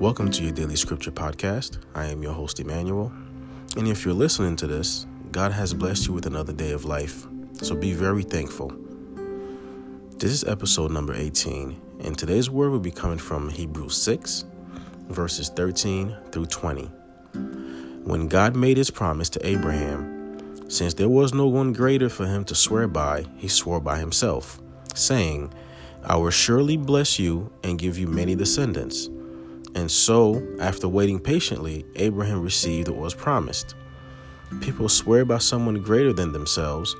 Welcome to your daily scripture podcast. I am your host, Emmanuel. And if you're listening to this, God has blessed you with another day of life. So be very thankful. This is episode number 18, and today's word will be coming from Hebrews 6, verses 13 through 20. When God made his promise to Abraham, since there was no one greater for him to swear by, he swore by himself, saying, I will surely bless you and give you many descendants. And so, after waiting patiently, Abraham received what was promised. People swear by someone greater than themselves,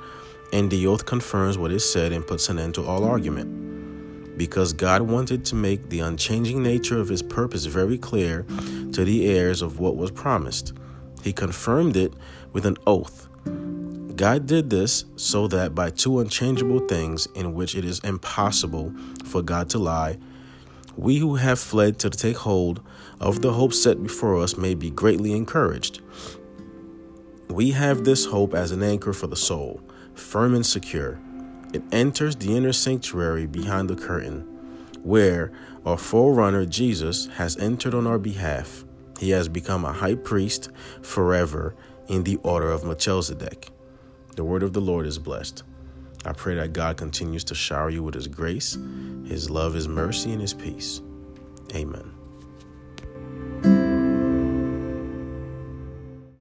and the oath confirms what is said and puts an end to all argument. Because God wanted to make the unchanging nature of his purpose very clear to the heirs of what was promised, he confirmed it with an oath. God did this so that by two unchangeable things in which it is impossible for God to lie, we who have fled to take hold of the hope set before us may be greatly encouraged. We have this hope as an anchor for the soul, firm and secure. It enters the inner sanctuary behind the curtain, where our forerunner Jesus has entered on our behalf. He has become a high priest forever in the order of Melchizedek. The word of the Lord is blessed. I pray that God continues to shower you with His grace, His love, His mercy, and His peace. Amen.